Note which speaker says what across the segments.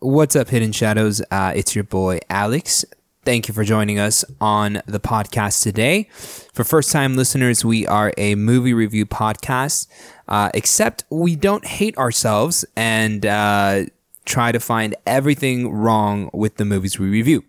Speaker 1: What's up, Hidden Shadows? Uh, it's your boy Alex. Thank you for joining us on the podcast today. For first time listeners, we are a movie review podcast, uh, except we don't hate ourselves and uh, try to find everything wrong with the movies we review.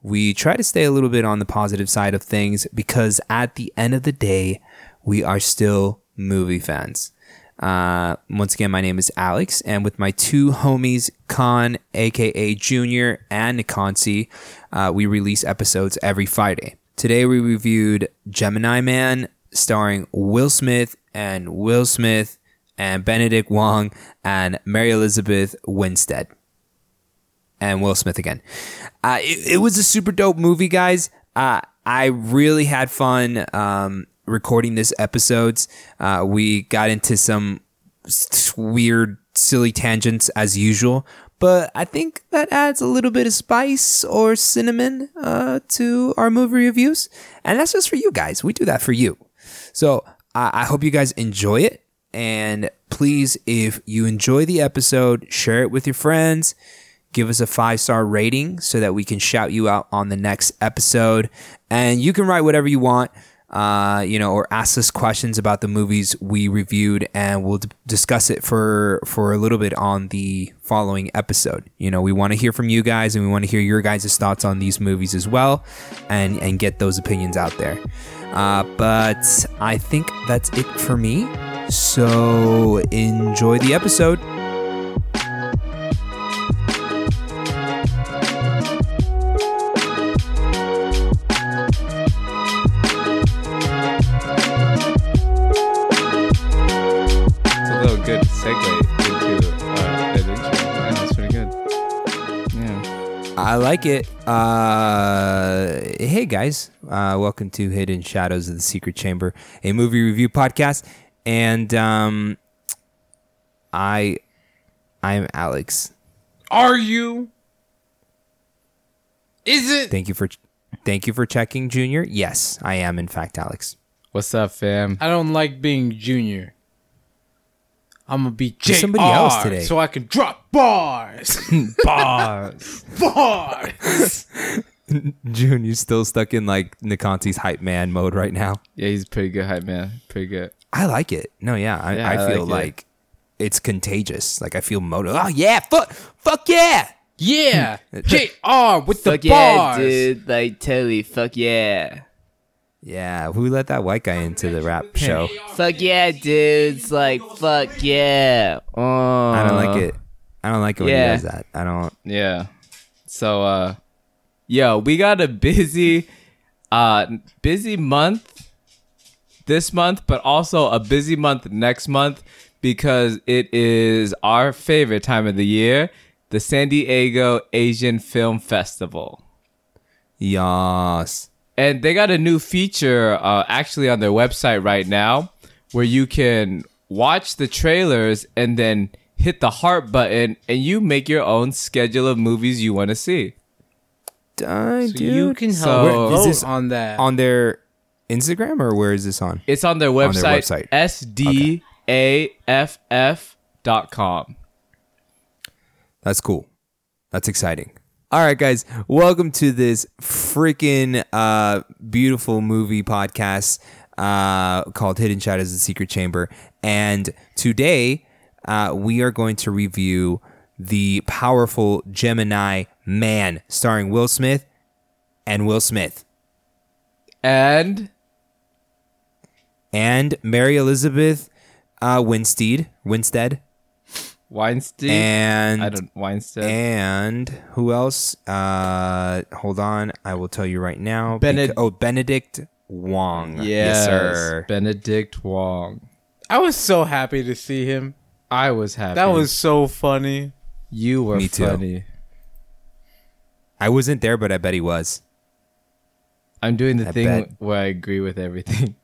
Speaker 1: We try to stay a little bit on the positive side of things because at the end of the day, we are still movie fans. Uh, once again, my name is Alex, and with my two homies, Khan, aka Junior, and Nikonsi, uh, we release episodes every Friday. Today, we reviewed Gemini Man, starring Will Smith and Will Smith and Benedict Wong and Mary Elizabeth Winstead. And Will Smith again. Uh, it, it was a super dope movie, guys. Uh, I really had fun. Um, recording this episodes. Uh, we got into some weird, silly tangents as usual, but I think that adds a little bit of spice or cinnamon uh, to our movie reviews, and that's just for you guys. We do that for you. So I I hope you guys enjoy it, and please, if you enjoy the episode, share it with your friends. Give us a five star rating so that we can shout you out on the next episode. And you can write whatever you want uh, you know, or ask us questions about the movies we reviewed, and we'll d- discuss it for for a little bit on the following episode. You know, we want to hear from you guys, and we want to hear your guys' thoughts on these movies as well, and and get those opinions out there. Uh, but I think that's it for me. So enjoy the episode. Like it. Uh, hey guys, uh, welcome to Hidden Shadows of the Secret Chamber, a movie review podcast, and um, I, I'm Alex.
Speaker 2: Are you? Is it?
Speaker 1: Thank you for, thank you for checking, Junior. Yes, I am in fact Alex.
Speaker 2: What's up, fam?
Speaker 3: I don't like being junior. I'm gonna be J-
Speaker 1: somebody else today.
Speaker 3: so I can drop bars,
Speaker 2: Bars.
Speaker 3: bars.
Speaker 1: Junior's still stuck in like Nikonti's hype man mode right now.
Speaker 2: yeah, he's pretty good hype man. Pretty good.
Speaker 1: I like it. No, yeah, I,
Speaker 2: Yeah,
Speaker 1: I
Speaker 2: I
Speaker 1: feel
Speaker 2: like it.
Speaker 1: it's contagious. Like I feel motivated. Oh yeah, fuck, fuck yeah.
Speaker 3: Yeah, Jr. with the
Speaker 4: Fuck yeah,
Speaker 3: bars.
Speaker 4: dude. Like, totally. Fuck yeah.
Speaker 1: Yeah, who let that white guy into the rap show?
Speaker 4: Fuck yeah, dudes. Like, fuck yeah. Uh,
Speaker 1: I don't like it. I don't like it when
Speaker 4: yeah.
Speaker 1: he does that. I don't.
Speaker 2: Yeah. So, uh, yo, we got a busy, uh, busy month this month, but also a busy month next month because it is our favorite time of the year, the San Diego Asian Film Festival.
Speaker 1: Yas.
Speaker 2: And they got a new feature uh, actually on their website right now where you can watch the trailers and then hit the heart button and you make your own schedule of movies you want to see.
Speaker 1: Die,
Speaker 3: So
Speaker 1: dude.
Speaker 3: you can help
Speaker 2: So-
Speaker 1: Where- is
Speaker 3: vote
Speaker 1: this
Speaker 3: on that.
Speaker 1: on their Instagram or where is this on?
Speaker 2: It's on their
Speaker 1: their
Speaker 2: website,
Speaker 1: website.
Speaker 2: sdaff.com.
Speaker 1: That's cool. That's exciting. All right, guys, welcome to this freaking uh, beautiful movie podcast uh, called Hidden Shadows of the Secret Chamber. And today uh, we are going to review the powerful Gemini Man starring Will Smith and Will Smith
Speaker 2: And
Speaker 1: and Mary Elizabeth uh, Winstead. Winstead.
Speaker 2: Weinstein.
Speaker 1: And
Speaker 2: I don't Weinstein.
Speaker 1: And who else? Uh, hold on, I will tell you right now.
Speaker 2: Bened-
Speaker 1: Beca- oh, Benedict Wong.
Speaker 2: yes,
Speaker 1: yes, sir.
Speaker 2: Benedict Wong.
Speaker 3: I was so happy to see him.
Speaker 2: I was happy.
Speaker 3: That was so funny.
Speaker 2: you were
Speaker 1: Me too.
Speaker 2: funny.
Speaker 1: I wasn't there, but I bet he was.
Speaker 2: I'm doing the
Speaker 1: I
Speaker 2: thing
Speaker 1: bet.
Speaker 2: where I agree with everything.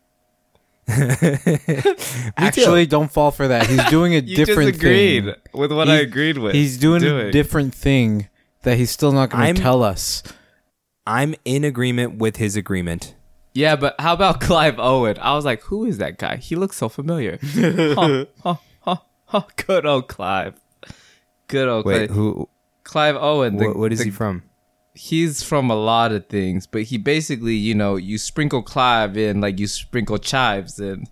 Speaker 3: Actually, don't fall for that. He's doing a
Speaker 2: You
Speaker 3: different
Speaker 2: just agreed
Speaker 3: thing.
Speaker 2: with what I
Speaker 3: He's-
Speaker 2: agreed with.
Speaker 3: He's doing, a different thing that he's still not going
Speaker 1: I'm-
Speaker 3: to tell us.
Speaker 1: I'm in agreement with his agreement.
Speaker 2: Yeah, but how about Clive Owen? I was like, who is that guy? He looks so familiar. huh, huh, huh, huh. Good old Clive. Good old
Speaker 1: Wait,
Speaker 2: Clive.
Speaker 1: who?
Speaker 2: Clive Owen. the-
Speaker 1: what, what is
Speaker 2: the-
Speaker 1: he from?
Speaker 2: He's from a lot of things, but he basically, you know, you sprinkle Clive in like you sprinkle chives in.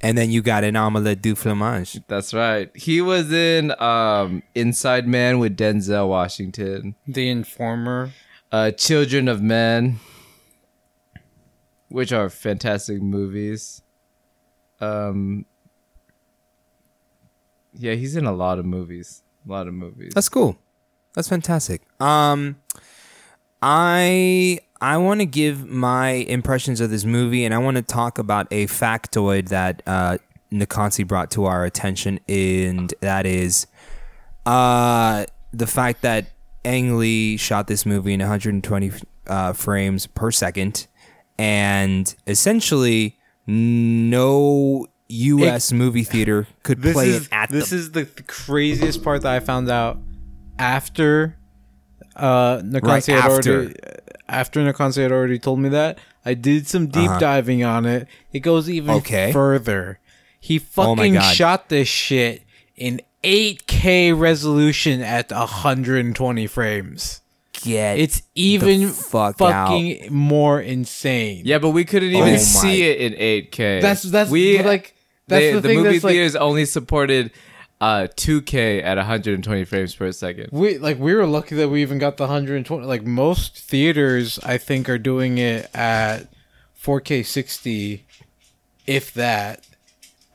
Speaker 1: And then you got an omelette du fromage.
Speaker 2: That's right. He was in um Inside Man with Denzel Washington.
Speaker 3: The Informer.
Speaker 2: Uh Children of Men, which are fantastic movies. Um Yeah, he's in a lot of movies. A lot of movies.
Speaker 1: That's cool. That's fantastic. Um, I I want to give my impressions of this movie, and I want to talk about a factoid that uh, Nikansi brought to our attention, and that is uh, the fact that Ang Lee shot this movie in 120 uh, frames per second, and essentially no U.S. movie theater could play
Speaker 3: is
Speaker 1: it at
Speaker 3: this
Speaker 1: the
Speaker 3: is the craziest part that I found out after uh Nakansi
Speaker 1: Right
Speaker 3: had
Speaker 1: after.
Speaker 3: already after Nakansi had already told me that. I did some deep
Speaker 1: Uh-huh.
Speaker 3: diving on it. It goes even
Speaker 1: Okay.
Speaker 3: further. He
Speaker 1: Oh
Speaker 3: fucking
Speaker 1: God.
Speaker 3: shot this shit in 8K resolution at 120 frames.
Speaker 1: get
Speaker 3: It's even
Speaker 1: fuck
Speaker 3: fucking more insane.
Speaker 2: Yeah, but we couldn't
Speaker 1: Oh
Speaker 2: even
Speaker 1: my-
Speaker 2: see it in 8K.
Speaker 3: That's- that's
Speaker 2: we
Speaker 3: like- that's
Speaker 2: they-
Speaker 3: the
Speaker 2: the
Speaker 3: thing
Speaker 2: movie
Speaker 3: that's, like-
Speaker 2: theaters only supported uh 2K at 120 frames per second.
Speaker 3: We like we were lucky that we even got the 120. Like most theaters, I think are doing it at 4K 60, if that.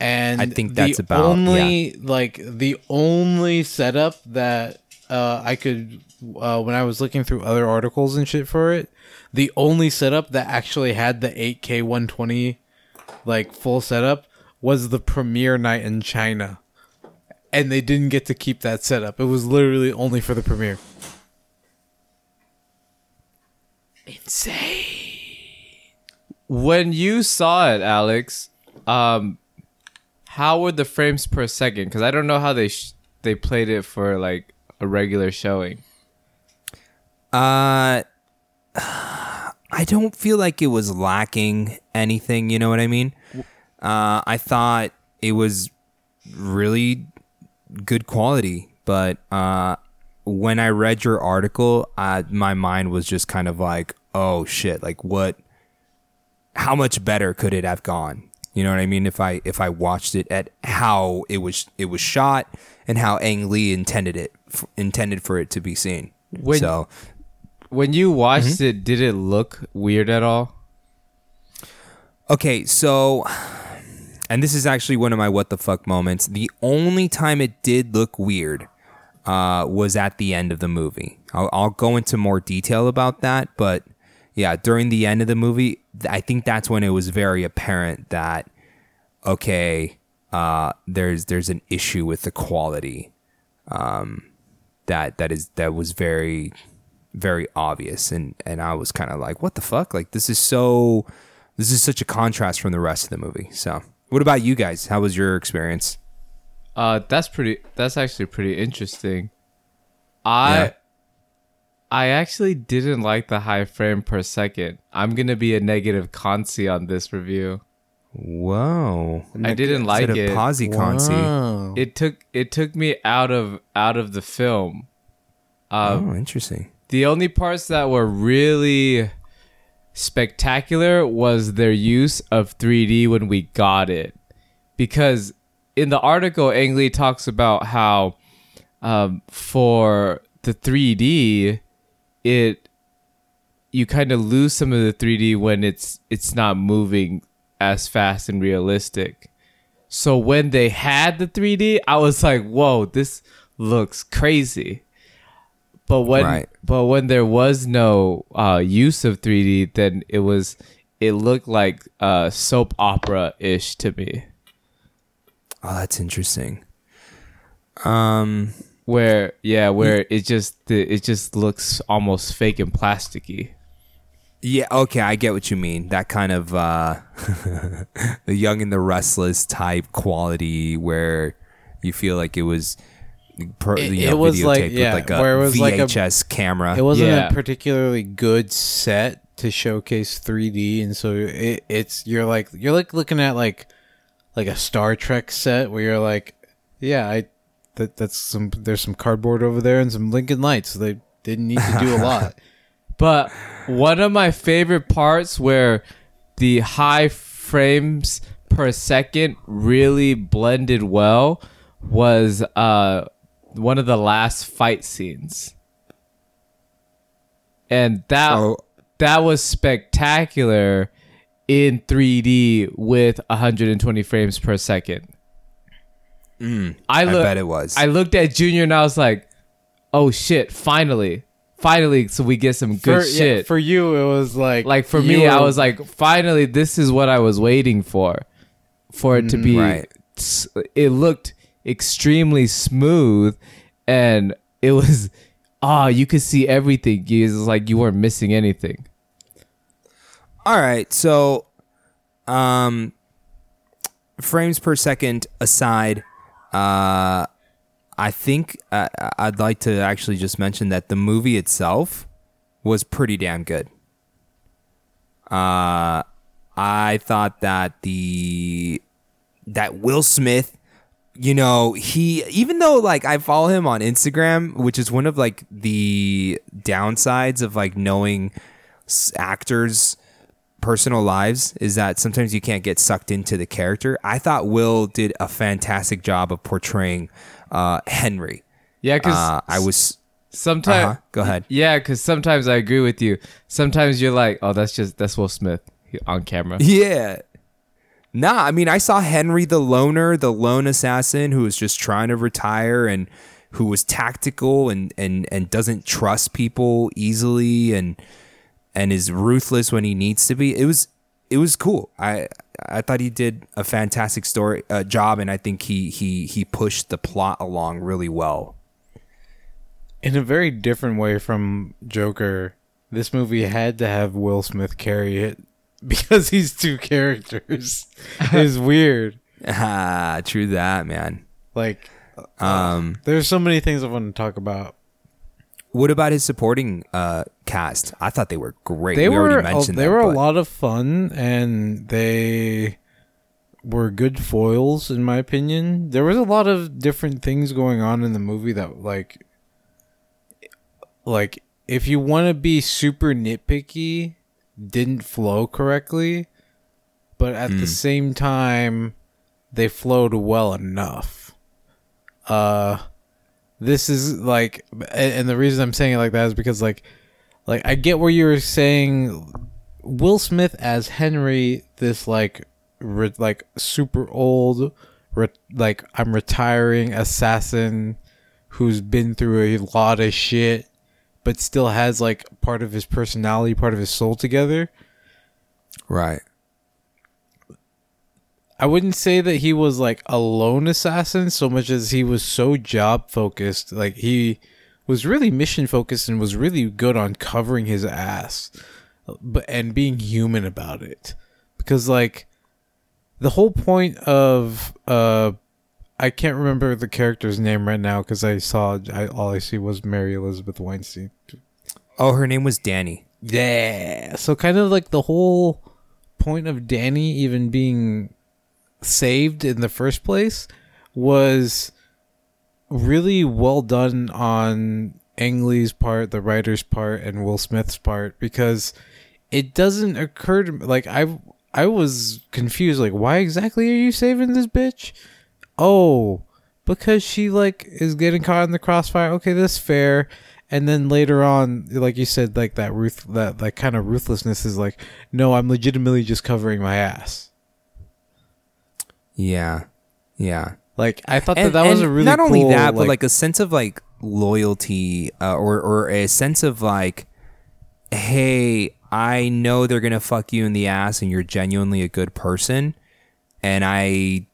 Speaker 3: And
Speaker 1: I think
Speaker 3: the
Speaker 1: that's about-
Speaker 3: only like the only setup that uh, I could uh, when I was looking through other articles and shit for it. The only setup that actually had the 8K 120 like full setup was the premiere night in China and they didn't get to keep that setup. It was literally only for the premiere. Insane.
Speaker 2: When you saw it, Alex, um how were the frames per second? Cuz I don't know how they sh- they played it for like a regular showing.
Speaker 1: Uh, I don't feel like it was lacking anything. You know what I mean? Uh, I thought it was really good quality, but uh, when I read your article, uh, my mind was just kind of like, oh shit, like what? How much better could it have gone? You know what I mean? If I if I watched it at how it was it was shot and how Ang Lee intended it f- intended for it to be seen.
Speaker 2: When-
Speaker 1: so
Speaker 2: When you watched
Speaker 1: Mm-hmm.
Speaker 2: it, did it look weird at all?
Speaker 1: Okay, so and this is actually one of my what the fuck moments. The only time it did look weird uh, was at the end of the movie. I'll, I'll go into more detail about that, but yeah, during the end of the movie, I think that's when it was very apparent that okay, uh, there's there's an issue with the quality um, that that is that was very very obvious, and and I was kind of like, what the fuck? Like this is so this is such a contrast from the rest of the movie. So, what about you guys? How was your experience?
Speaker 2: Uh, that's pretty. That's actually pretty interesting. I,
Speaker 1: Yeah.
Speaker 2: I actually didn't like the high frame per second. I'm gonna be a negative consi on this review.
Speaker 1: Whoa,
Speaker 2: I didn't like
Speaker 1: Instead
Speaker 2: it.
Speaker 1: of Posy Consi.
Speaker 2: It took it took me out of out of the film. Uh,
Speaker 1: Oh, interesting.
Speaker 2: the only parts that were really spectacular was their use of 3D when we got it. Because in the article, Ang Lee talks about how um, for the 3D, it you kind of lose some of the 3D when it's it's not moving as fast and realistic. So when they had the 3D, I was like, "Whoa, this looks crazy." But when
Speaker 1: Right.
Speaker 2: but when there was no uh, use of 3D, then it was it looked like uh, soap opera ish to me,
Speaker 1: Oh, that's interesting. Um,
Speaker 2: where yeah, where it just it just looks almost fake and plasticky.
Speaker 1: yeah, okay, I get what you mean. That kind of uh, the Young and the Restless type quality, where you feel like it was. Per,
Speaker 3: It-
Speaker 1: you
Speaker 3: it was like- yeah,
Speaker 1: with like a
Speaker 3: where it was like a-
Speaker 1: VHS camera.
Speaker 3: It wasn't
Speaker 2: Yeah.
Speaker 3: a particularly good set to showcase 3D, and so it, it's you're like you're like looking at like like a Star Trek set where you're like, yeah, I that that's some there's some cardboard over there and some Lincoln lights. They didn't need to do a lot.
Speaker 2: But one of my favorite parts where the high frames per second really blended well was uh one of the last fight scenes. And that
Speaker 1: Oh.
Speaker 2: that was spectacular in 3D with 120 frames per second. I,
Speaker 1: Mm, I
Speaker 2: look,
Speaker 1: bet it was.
Speaker 2: I looked at Junior and I was like, "Oh shit! Finally, finally!" So we get some good
Speaker 3: for, yeah,
Speaker 2: shit.
Speaker 3: for you, it was like
Speaker 2: like for
Speaker 3: you
Speaker 2: me, I was like, "Finally, this is what I was waiting for." For it to be,
Speaker 1: Right.
Speaker 2: it looked extremely smooth, and it was, ah, you could see everything. It was like you weren't missing anything.
Speaker 1: All right, so um frames per second aside, uh I think uh, I'd like to actually just mention that the movie itself was pretty damn good. Uh I thought that the that Will Smith you know, he even though like I follow him on Instagram, which is one of like the downsides of like knowing actors personal lives is that sometimes you can't get sucked into the character. I thought Will did a fantastic job of portraying uh, Henry.
Speaker 2: Yeah, because
Speaker 1: Uh, I was
Speaker 2: sometimes.
Speaker 1: uh-huh, go ahead.
Speaker 2: Yeah, because sometimes I agree with you. Sometimes you're like, "Oh, that's just that's Will Smith on camera."
Speaker 1: Yeah. Nah, I mean, I saw Henry the loner, the lone assassin who was just trying to retire and who was tactical and and and doesn't trust people easily and and is ruthless when he needs to be. It was it was cool. I I thought he did a fantastic story uh, job, and I think he he he pushed the plot along really well.
Speaker 3: in a very different way from Joker. This movie had to have Will Smith carry it because he's two characters. it's weird.
Speaker 1: Ah, true that, man.
Speaker 3: Like
Speaker 1: Um,
Speaker 3: there's so many things I want to talk about.
Speaker 1: what about his supporting uh cast? I thought they were great.
Speaker 3: They
Speaker 1: we
Speaker 3: were
Speaker 1: mentioned
Speaker 3: they
Speaker 1: them,
Speaker 3: were a lot of fun and they were good foils in my opinion. There was a lot of different things going on in the movie that like like if you want to be super nitpicky didn't flow correctly but at the same time they flowed well enough. Uh this is like and and the reason I'm saying it like that is because like like I get where you're saying Will Smith as Henry this like re- like super old re- like I'm retiring assassin who's been through a lot of shit but still has like part of his personality part of his soul together
Speaker 1: right.
Speaker 3: I wouldn't say that he was like a lone assassin so much as he was so job focused. Like he was really mission focused and was really good on covering his ass, but and being human about it. Because like the whole point of uh, I can't remember the character's name right now because I saw I, all I see was Mary Elizabeth Weinstein.
Speaker 1: Oh, her name was Danny.
Speaker 3: Yeah. So kind of like the whole point of Danny even being saved in the first place was really well done on Ang Lee's part, the writer's part, and Will Smith's part because it doesn't occur to me like I I was confused like why exactly are you saving this bitch? Oh, because she like is getting caught in the crossfire. Okay, that's fair. And then later on, like you said, like that ruth that like kind of ruthlessness is like, no, I'm legitimately just covering my ass.
Speaker 1: Yeah, yeah.
Speaker 3: Like I thought that that was a really
Speaker 1: not only
Speaker 3: cool,
Speaker 1: that, but like a sense of like loyalty, uh, or or a sense of like, hey, I know they're gonna fuck you in the ass, and you're genuinely a good person, and I,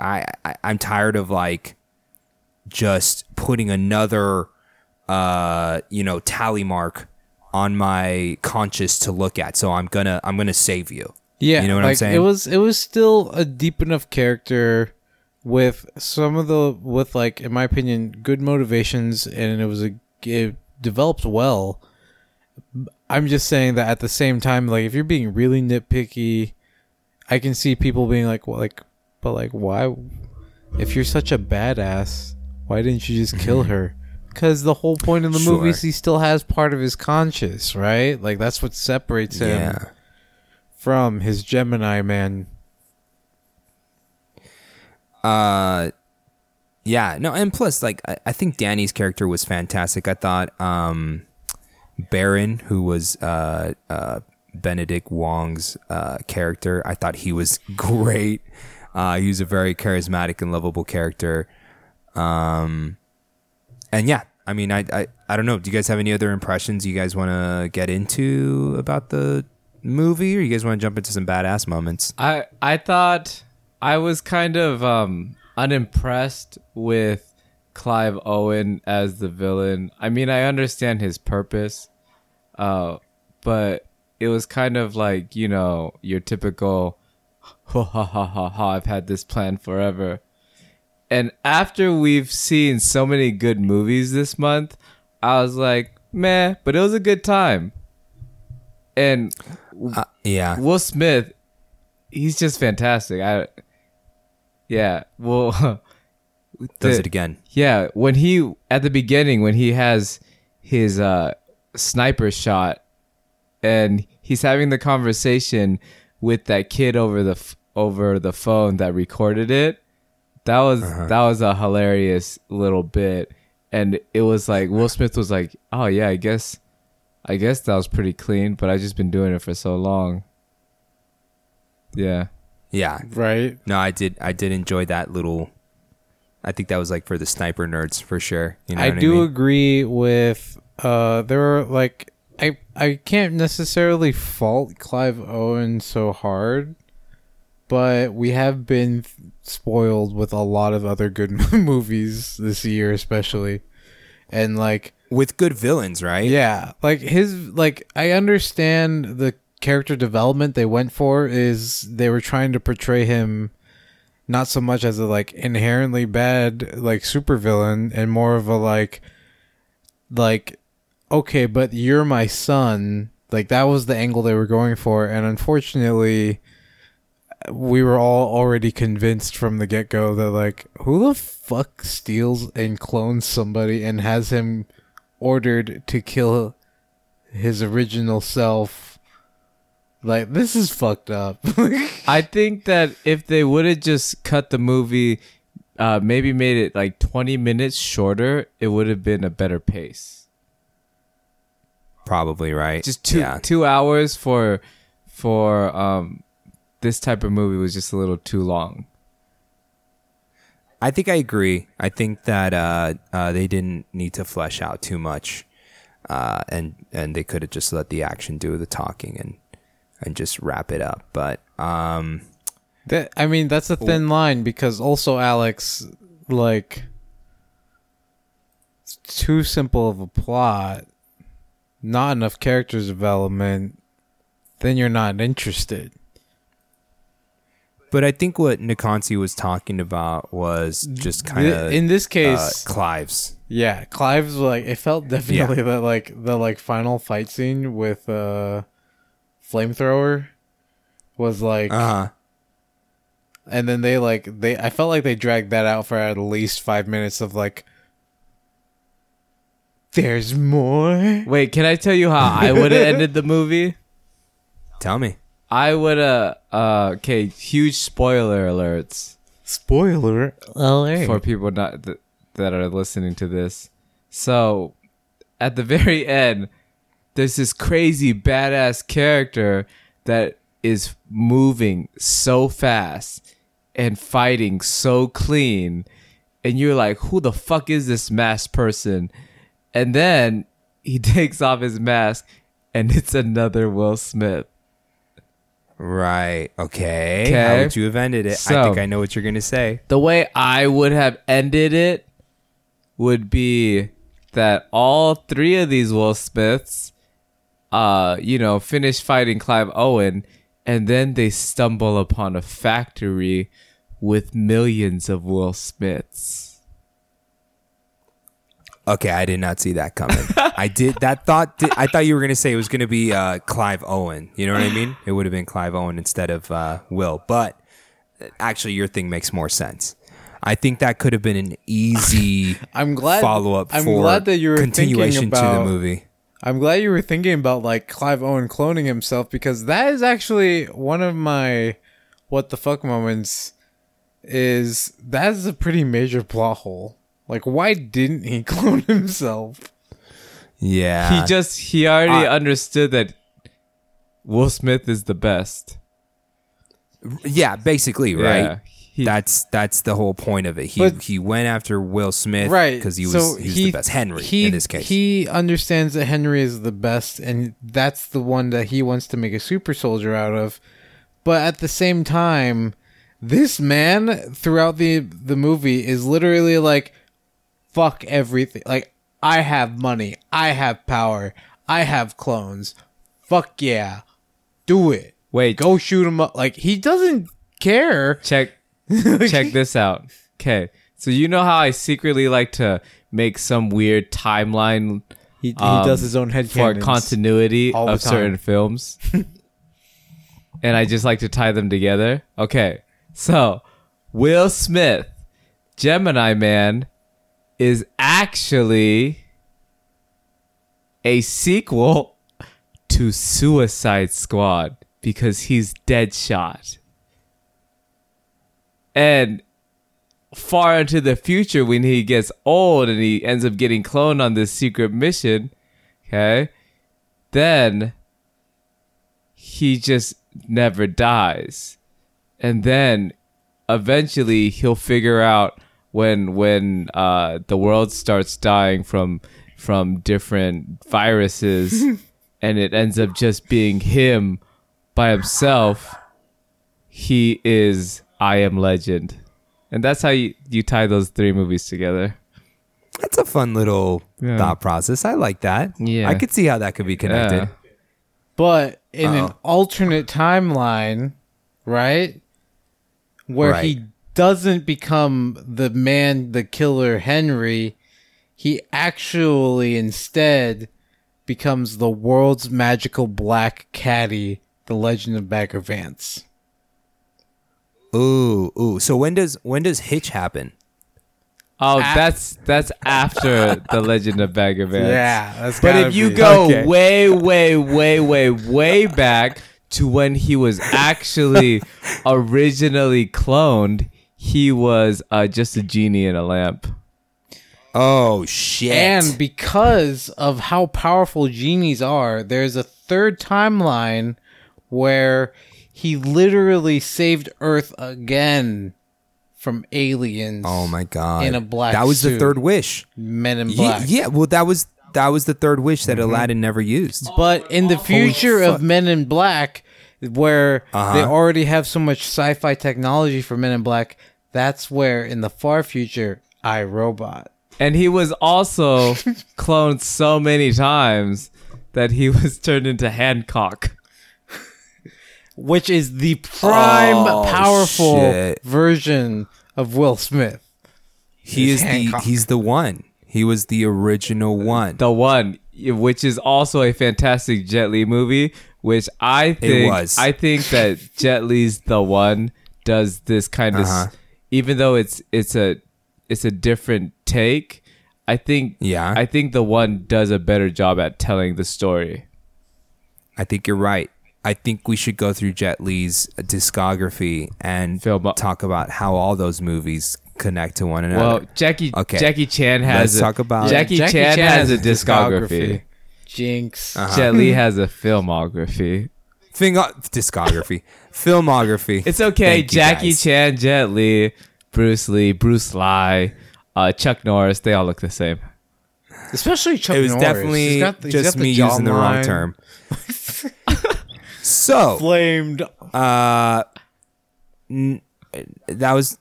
Speaker 1: I, I I'm tired of like, just putting another, uh, you know, tally mark on my conscience to look at. So I'm gonna I'm gonna save you.
Speaker 3: Yeah,
Speaker 1: You know what I'm saying?
Speaker 3: It was it was still a deep enough character with some of the with like in my opinion good motivations and it was a it developed well. I'm just saying that at the same time like if you're being really nitpicky, I can see people being like well, like but like why if you're such a badass, Why didn't you just kill her? Because the whole point of the movie is he still has part of his conscience, right? Like that's what separates him
Speaker 1: Yeah.
Speaker 3: from his Gemini man.
Speaker 1: Uh, yeah, no, and plus, like, I, I think Danny's character was fantastic. I thought, um, Baron, who was uh, uh, Benedict Wong's uh, character, I thought he was great. Uh, he was a very charismatic and lovable character. Um, and yeah, I mean, I, I, I don't know. Do you guys have any other impressions you guys want to get into about the movie, or you guys want to jump into some badass moments?
Speaker 2: I I thought I was kind of um unimpressed with Clive Owen as the villain. I mean, I understand his purpose, uh, but it was kind of like you know your typical ha ha ha ha ha. I've had this plan forever. And after we've seen so many good movies this month, I was like, meh, but it was a good time. And
Speaker 1: Uh, yeah,
Speaker 2: Will Smith, he's just fantastic. I, yeah, well,
Speaker 1: does it again.
Speaker 2: Yeah, when he at the beginning when he has his uh sniper shot, and he's having the conversation with that kid over the f- over the phone that recorded it. That was that was a hilarious little bit, and it was like Will Smith was like, "Oh yeah, I guess." I guess that was pretty clean, but I just been doing it for so long. Yeah.
Speaker 1: Yeah,
Speaker 3: Right?
Speaker 1: No, I did. I did enjoy that little. I think that was like for the sniper nerds for sure. You know
Speaker 3: I do
Speaker 1: I mean?
Speaker 3: agree with uh there are like I can't necessarily fault Clive Owen so hard, but we have been spoiled with a lot of other good movies this year especially. And like
Speaker 1: with good villains, right?
Speaker 3: yeah, like his like I understand the character development they went for is they were trying to portray him not so much as a like inherently bad like supervillain and more of a like like okay, but you're my son. Like that was the angle they were going for and unfortunately we were all already convinced from the get-go that like who the fuck steals and clones somebody and has him ordered to kill his original self. Like this is fucked up.
Speaker 2: I think that if they would have just cut the movie, uh, maybe made it like 20 minutes shorter, it would have been a better pace.
Speaker 1: Probably right.
Speaker 2: Just two
Speaker 1: Yeah,
Speaker 2: two hours for for um this type of movie was just a little too long.
Speaker 1: I think I agree. I think that uh, uh, they didn't need to flesh out too much, uh, and and they could have just let the action do the talking and and just wrap it up. But um,
Speaker 3: that I mean, that's a thin line because also Alex, like, it's too simple of a plot, not enough characters development. Then you're not interested.
Speaker 1: but I think what Nikonsi was talking about was just kind of
Speaker 3: in this
Speaker 1: uh,
Speaker 3: case,
Speaker 1: Clive's.
Speaker 3: Yeah, Clive's like it felt definitely that like the like final fight scene with uh flamethrower was like
Speaker 1: Uh huh.
Speaker 3: and then they like they I felt like they dragged that out for at least 5 minutes of like there's more.
Speaker 2: Wait, can I tell you how I would have ended the movie?
Speaker 1: Tell me.
Speaker 2: I would have uh okay, huge spoiler alerts.
Speaker 3: Spoiler alert.
Speaker 2: for people not th- that are listening to this. So, at the very end, there's this crazy badass character that is moving so fast and fighting so clean, and you're like, "Who the fuck is this masked person?" And then he takes off his mask, and it's another Will Smith.
Speaker 1: Right. Okay.
Speaker 2: Okay.
Speaker 1: How would you have ended it? I think I know what you're gonna say.
Speaker 2: the way I would have ended it would be that all three of these Will Smiths, uh, you know, finish fighting Clive Owen, and then they stumble upon a factory with millions of Will Smiths.
Speaker 1: Okay, I did not see that coming. I did that thought. Did, I thought you were gonna say it was gonna be uh, Clive Owen. You know what I mean? It would have been Clive Owen instead of uh, Will. But uh, actually, your thing makes more sense. I think that could have been an easy
Speaker 3: I'm glad
Speaker 1: follow up
Speaker 3: I'm
Speaker 1: for
Speaker 3: glad that you were
Speaker 1: continuation
Speaker 3: about,
Speaker 1: to the movie.
Speaker 3: I'm glad you were thinking about like Clive Owen cloning himself because that is actually one of my what the fuck moments is that is a pretty major plot hole. Like why didn't he clone himself?
Speaker 1: Yeah.
Speaker 2: he just he already
Speaker 1: I-
Speaker 2: understood that Will Smith is the best.
Speaker 1: yeah, basically, right?
Speaker 2: Yeah, he-
Speaker 1: that's that's the whole point of it. He
Speaker 3: But-
Speaker 1: he went after Will Smith
Speaker 3: right
Speaker 1: because he was
Speaker 3: so
Speaker 1: he was
Speaker 3: he-
Speaker 1: the best Henry
Speaker 3: he,
Speaker 1: in this case.
Speaker 3: he understands that henry is the best and that's the one that he wants to make a super soldier out of but at the same time this man throughout the the movie is literally like fuck everything. Like i have money. I have power. I have clones. Fuck yeah. Do it.
Speaker 2: Wait,
Speaker 3: go shoot him up. Like he doesn't care.
Speaker 2: Check check this out. Okay. So you know how I secretly like to make some weird timeline
Speaker 3: he, he
Speaker 2: um,
Speaker 3: does his own head
Speaker 2: for continuity
Speaker 3: all the
Speaker 2: of certain films. and I just like to tie them together. Okay. So, Will Smith, Gemini Man, is actually a sequel to Suicide Squad because he's Deadshot. And far into the future, when he gets old and he ends up getting cloned on this secret mission, okay, then he just never dies. And then eventually he'll figure out when when uh, the world starts dying from from different viruses and it ends up just being him by himself he is I am legend. And that's how you, you tie those three movies together.
Speaker 1: That's a fun little
Speaker 2: Yeah.
Speaker 1: thought process. I like that.
Speaker 2: Yeah.
Speaker 1: I could see how that could be connected.
Speaker 2: Yeah.
Speaker 3: But in an
Speaker 1: Uh-oh.
Speaker 3: alternate timeline, right? Where he
Speaker 1: Right.
Speaker 3: Doesn't become the man, the killer Henry, he actually instead becomes the world's magical black caddy, the legend of Bagger Vance.
Speaker 1: Ooh, ooh. So when does when does Hitch happen?
Speaker 2: Oh, that's that's after the Legend of Bagger Vance.
Speaker 3: that's
Speaker 2: But if you go
Speaker 1: Okay.
Speaker 2: way, way, way, way, way back to when he was actually originally cloned, he was uh, just a genie in a lamp.
Speaker 1: Oh shit!
Speaker 3: And because of how powerful genies are, there's a third timeline where he literally saved Earth again from aliens.
Speaker 1: oh my god!
Speaker 3: In a black
Speaker 1: That was the third wish.
Speaker 3: Men in Black.
Speaker 1: Yeah, well, that was that was the third wish that
Speaker 3: Mm-hmm.
Speaker 1: Aladdin never used.
Speaker 3: But in the future of Men in Black, where
Speaker 1: Uh-huh.
Speaker 3: they already have so much sci-fi technology for Men in Black, that's where in the far future, I Robot.
Speaker 2: And he was also cloned so many times that he was turned into Hancock.
Speaker 3: which is the prime
Speaker 1: Oh,
Speaker 3: powerful
Speaker 1: shit.
Speaker 3: version of Will Smith.
Speaker 1: He
Speaker 3: It's
Speaker 1: is the he's the one. He was the original one.
Speaker 2: The one, which is also a fantastic Jet Li movie, which I think
Speaker 1: was.
Speaker 2: I think that Jet Li's the one does this kind of,
Speaker 1: Uh-huh.
Speaker 2: Even though it's it's a it's a different take. I think
Speaker 1: Yeah.
Speaker 2: I think the one does a better job at telling the story.
Speaker 1: I think you're right. I think we should go through Jet Li's discography and
Speaker 2: Film-
Speaker 1: talk about how all those movies connect to one another.
Speaker 2: Well, Jackie
Speaker 1: Okay.
Speaker 2: Jackie Chan has
Speaker 1: Let's
Speaker 2: a,
Speaker 1: talk about-
Speaker 2: Jackie,
Speaker 3: Jackie
Speaker 2: Chan,
Speaker 3: Chan
Speaker 2: has,
Speaker 3: has
Speaker 2: a
Speaker 3: a
Speaker 2: discography.
Speaker 3: Jinx.
Speaker 1: Uh-huh.
Speaker 2: Jet Li has a filmography.
Speaker 1: Thing discography, filmography.
Speaker 2: It's okay.
Speaker 1: Thank you,
Speaker 2: Jackie
Speaker 1: guys.
Speaker 2: Chan, Jet Li, Bruce Lee, Bruce Lie, uh, Chuck Norris, they all look the same.
Speaker 3: Especially Chuck Norris.
Speaker 1: It was
Speaker 3: Norris.
Speaker 1: definitely
Speaker 3: He's got the- he's
Speaker 1: just
Speaker 3: got the
Speaker 1: me using the wrong
Speaker 3: jawline.
Speaker 1: term. so
Speaker 3: Flamed.
Speaker 1: uh n- that was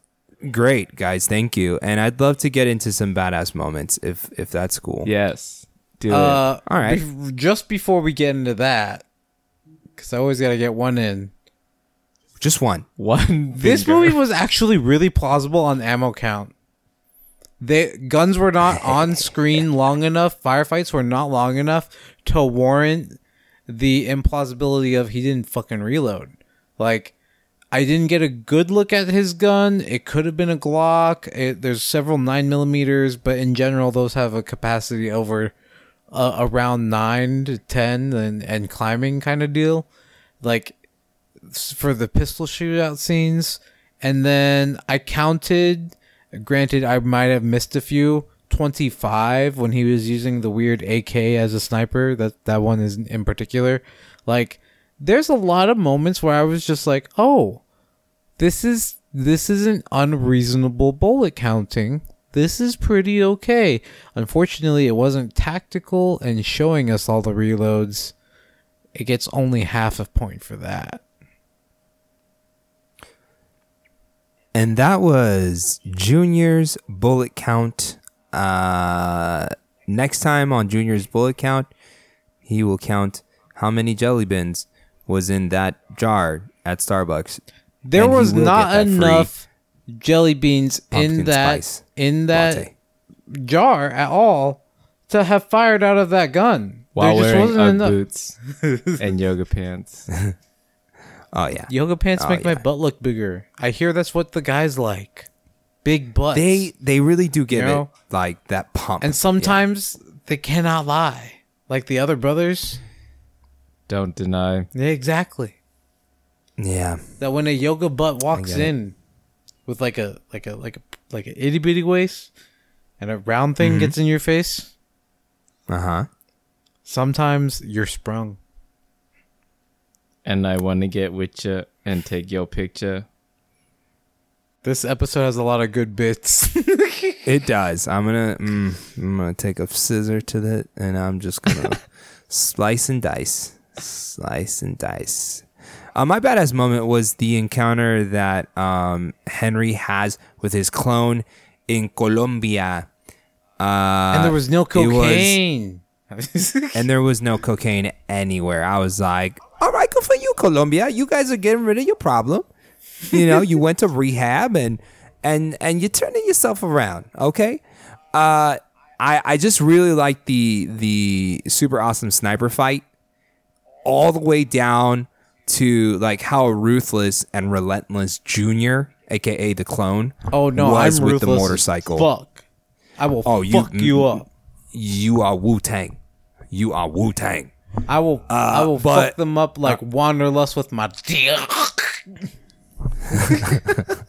Speaker 1: great guys thank you and i'd love to get into some badass moments if if that's cool
Speaker 2: Yes. Do it.
Speaker 3: Uh,
Speaker 1: All right.
Speaker 3: bef- just before we get into that, because I always got to get one in.
Speaker 1: Just one
Speaker 2: One.
Speaker 3: This
Speaker 2: finger.
Speaker 3: movie was actually really plausible on ammo count. They guns were not on screen long enough. Firefights were not long enough to warrant the implausibility of he didn't fucking reload. Like, I didn't get a good look at his gun. It could have been a Glock. It, there's several nine millimeters, but in general, those have a capacity over uh, around nine to ten and and climbing kind of deal. Like s- for the pistol shootout scenes, and then I counted. Granted, I might have missed a few. Twenty five when he was using the weird AK as a sniper. That that one is in particular. Like, there's a lot of moments where I was just like, oh, this is this isn't unreasonable bullet counting. This is pretty okay. Unfortunately, it wasn't tactical and showing us all the reloads. It gets only half a point for that.
Speaker 1: And that was Junior's bullet count. Uh, next time on Junior's bullet count, he will count how many jelly beans was in that jar at Starbucks.
Speaker 3: There
Speaker 1: And
Speaker 3: was not
Speaker 1: get that free
Speaker 3: enough jelly beans in that in that
Speaker 1: latte.
Speaker 3: jar at all to have fired out of that gun.
Speaker 2: While
Speaker 3: there just
Speaker 2: wearing
Speaker 3: wasn't
Speaker 2: Ugg
Speaker 3: enough.
Speaker 2: boots and yoga pants.
Speaker 1: Oh yeah,
Speaker 3: Yoga pants
Speaker 1: Oh,
Speaker 3: make my butt look bigger. I hear that's what the guys like. Big butts.
Speaker 1: they they really do give
Speaker 3: You know?
Speaker 1: it like that pump.
Speaker 3: and sometimes they cannot lie. Like the other brothers.
Speaker 2: Don't deny.
Speaker 3: Yeah, exactly.
Speaker 1: yeah,
Speaker 3: That when a yoga butt walks
Speaker 1: get it.
Speaker 3: in with like a like a like a like a itty bitty waist and a round thing
Speaker 1: Mm-hmm.
Speaker 3: gets in your face,
Speaker 1: uh huh.
Speaker 3: sometimes you're sprung.
Speaker 2: And I want to get with you and take your picture.
Speaker 3: This episode has a lot of good bits.
Speaker 1: It does. I'm gonna mm, I'm gonna take a scissor to that, and I'm just gonna slice and dice, slice and dice. Uh, my badass moment was the encounter that um, Henry has with his clone in Colombia. Uh,
Speaker 3: and there was no
Speaker 1: it was-
Speaker 3: cocaine.
Speaker 1: and there was no cocaine anywhere. I was like, all right, good for you, Colombia. You guys are getting rid of your problem. You know, you went to rehab and and and you're turning yourself around. Okay. Uh, I I just really like the the super awesome sniper fight, all the way down to like how ruthless and relentless Junior, aka the clone,
Speaker 3: oh no,
Speaker 1: was
Speaker 3: I'm
Speaker 1: with the motorcycle.
Speaker 3: Fuck. I will
Speaker 1: Oh, you-
Speaker 3: fuck you up.
Speaker 1: You are Wu Tang. You are Wu Tang.
Speaker 3: I will I will
Speaker 1: Uh, but- uh,
Speaker 3: fuck them up like wanderlust with my dick.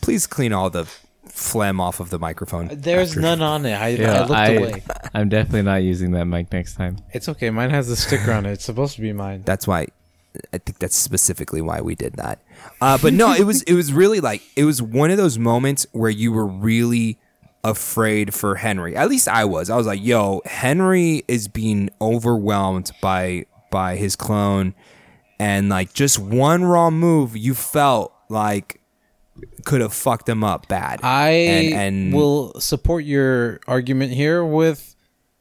Speaker 1: Please clean all the phlegm off of the microphone.
Speaker 3: There's
Speaker 1: after-
Speaker 3: none on it. I, I
Speaker 2: Yeah,
Speaker 3: looked
Speaker 2: I,
Speaker 3: away.
Speaker 2: I'm definitely not using that mic next time.
Speaker 3: It's okay. Mine has the sticker on it. It's supposed to be mine.
Speaker 1: That's why. I think that's specifically why we did that. Uh, but no, it was it was really like it was one of those moments where you were really afraid for Henry. At least I was. I was like, "Yo, Henry is being overwhelmed by by his clone, and like just one wrong move, you felt like could have fucked him up bad."
Speaker 3: I
Speaker 1: and, and
Speaker 3: will support your argument here with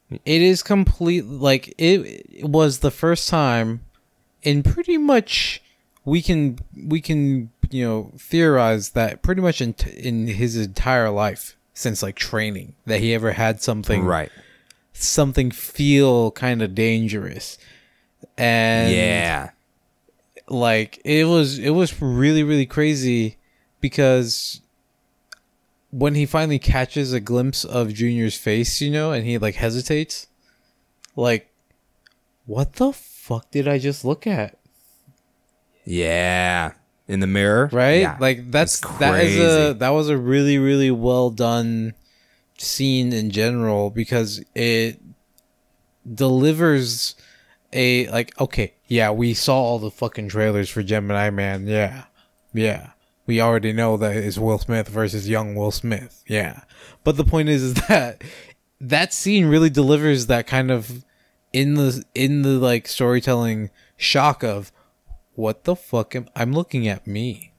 Speaker 3: it is complete like it, it was the first time in pretty much we can we can you know theorize that pretty much in in his entire life since like training that he ever had something
Speaker 1: right.
Speaker 3: something feel kind of dangerous and
Speaker 1: Yeah.
Speaker 3: like it was it was really really crazy because when he finally catches a glimpse of junior's face you know and he like hesitates like what the fuck did i just look at
Speaker 1: Yeah. In the mirror.
Speaker 3: right?
Speaker 1: Yeah.
Speaker 3: like that's that is a that was a really really well done scene in general because it delivers a like okay yeah we saw all the fucking trailers for gemini man. Yeah. Yeah. We already know that it's will smith versus young will smith. Yeah. But the point is, is that that scene really delivers that kind of in the in the like storytelling shock of what the fuck am i'm looking at me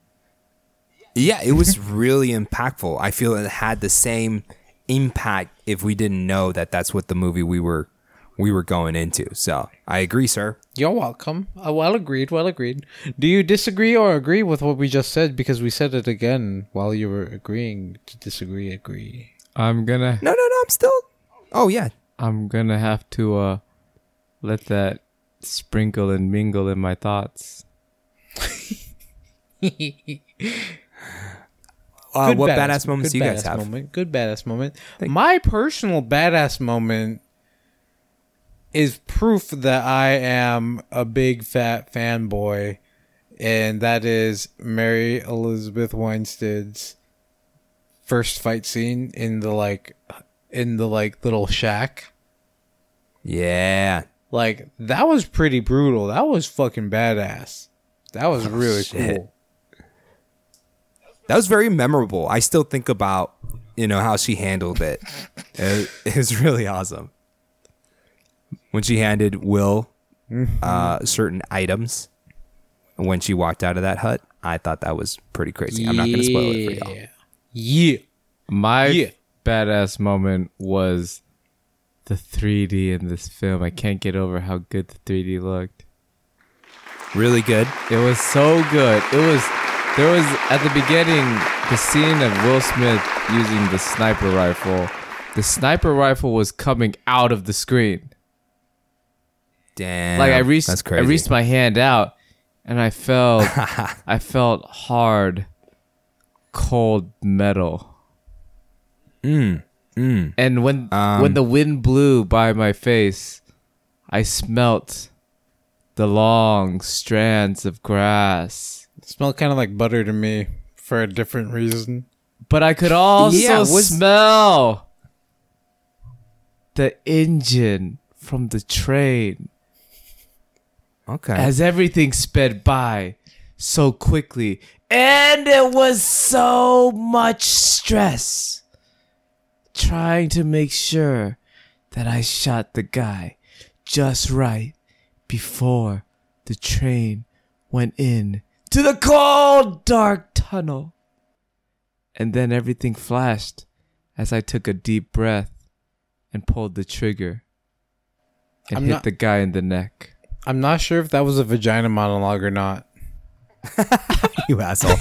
Speaker 1: Yeah, it was really impactful. I feel it had the same impact if we didn't know that that's what the movie we were we were going into. So I agree, sir.
Speaker 3: You're welcome. Uh, well agreed. Well agreed. Do you disagree or agree with what we just said? Because we said it again while you were agreeing to disagree. Agree.
Speaker 2: I'm gonna
Speaker 1: No, no, no. I'm still. Oh yeah.
Speaker 2: I'm gonna have to uh let that sprinkle and mingle in my thoughts.
Speaker 1: Uh, what badass, moments
Speaker 3: good
Speaker 1: do you guys
Speaker 3: badass
Speaker 1: have?
Speaker 3: Moment, good badass moment. My personal badass moment is proof that I am a big fat fanboy, and that is Mary Elizabeth Winstead's first fight scene in the like in the like little shack.
Speaker 1: Yeah.
Speaker 3: Like that was pretty brutal. That was fucking badass. That was really
Speaker 1: shit.
Speaker 3: cool.
Speaker 1: That was very memorable. I still think about, you know, how she handled it. it, it was really awesome. When she handed Will uh, certain items when she walked out of that hut, I thought that was pretty crazy. I'm not going to spoil it for y'all.
Speaker 3: Yeah.
Speaker 2: My
Speaker 3: Yeah.
Speaker 2: badass moment was the 3D in this film. I can't get over how good the 3D looked.
Speaker 1: Really good.
Speaker 2: It was so good. It was there was at the beginning the scene of Will Smith using the sniper rifle. The sniper rifle was coming out of the screen.
Speaker 1: Damn.
Speaker 2: like I reached
Speaker 1: That's crazy.
Speaker 2: I reached my hand out and I felt I felt hard cold metal.
Speaker 1: Mm, mm.
Speaker 2: And when
Speaker 1: Um,
Speaker 2: when the wind blew by my face, I smelt the long strands of grass.
Speaker 3: It smelled kind of like butter to me for a different reason.
Speaker 2: But I could also
Speaker 1: Yeah, was-
Speaker 2: smell the engine from the train
Speaker 1: Okay.
Speaker 2: as everything sped by so quickly. And it was so much stress trying to make sure that I shot the guy just right before the train went in to the cold, dark tunnel. And then everything flashed as I took a deep breath and pulled the trigger and
Speaker 3: I'm
Speaker 2: hit
Speaker 3: not-
Speaker 2: the guy in the neck.
Speaker 3: I'm not sure if that was a vagina monologue or not.
Speaker 1: you asshole.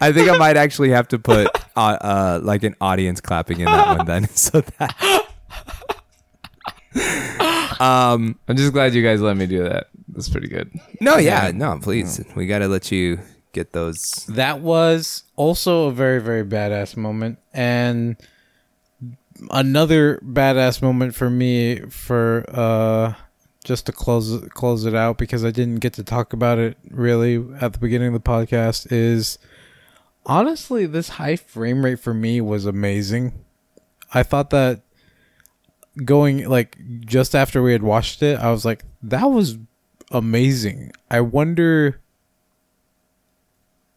Speaker 1: I think I might actually have to put uh, uh, like an audience clapping in that one then, so that. Um.
Speaker 2: I'm just glad you guys let me do that. That's pretty good.
Speaker 1: No. Yeah. No. Please. We got to let you get those.
Speaker 3: That was also a very, very badass moment. And another badass moment for me for uh just to close close it out because I didn't get to talk about it really at the beginning of the podcast is honestly this high frame rate for me was amazing. I thought that going like just after we had watched it, I was like that was amazing. I wonder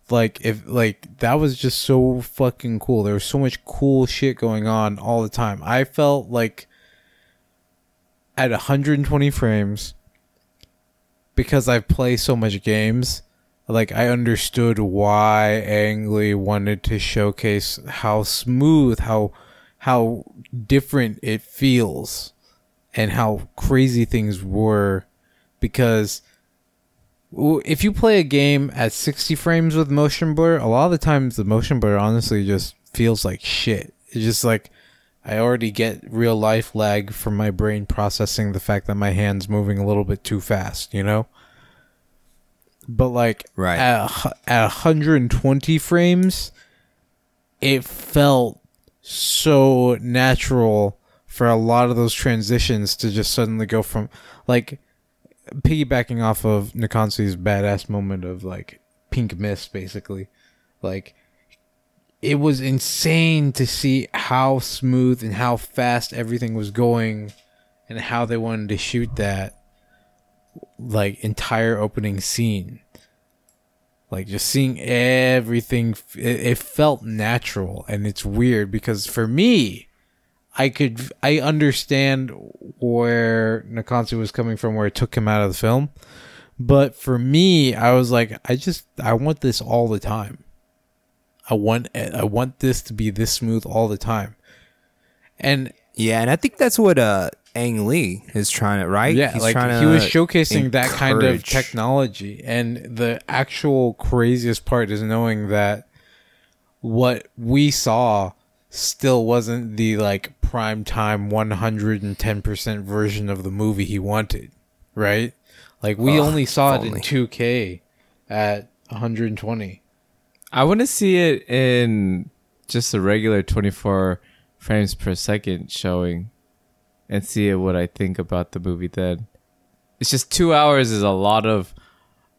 Speaker 3: like if like that was just so fucking cool. There was so much cool shit going on all the time. I felt like at 120 frames because I play so much games, like I understood why Ang Lee wanted to showcase how smooth, how how different it feels and how crazy things were because if you play a game at 60 frames with motion blur, a lot of the times the motion blur honestly just feels like shit. It's just like I already get real life lag from my brain processing the fact that my hand's moving a little bit too fast, you know? But like
Speaker 1: Right.
Speaker 3: at, at 120 frames, it felt so natural for a lot of those transitions to just suddenly go from like piggybacking off of Nikonsu's badass moment of like pink mist basically. Like it was insane to see how smooth and how fast everything was going and how they wanted to shoot that like entire opening scene like just seeing everything it, it felt natural and it's weird because for me I could I understand where Nakansu was coming from where it took him out of the film. But for me I was like I just I want this all the time. I want I want this to be this smooth all the time. And
Speaker 1: Yeah, and I think that's what uh Ang Lee is trying to right.
Speaker 3: yeah
Speaker 1: He's
Speaker 3: like
Speaker 1: trying
Speaker 3: he
Speaker 1: to
Speaker 3: was showcasing that kind of technology and the actual craziest part is knowing that what we saw still wasn't the like prime time 110% version of the movie he wanted right Like we
Speaker 1: Ugh,
Speaker 3: only saw
Speaker 1: if
Speaker 3: it in 2K at 120.
Speaker 2: I want to see it in just a regular 24 frames per second showing and see what I think about the movie then. It's just 2 hours is a lot of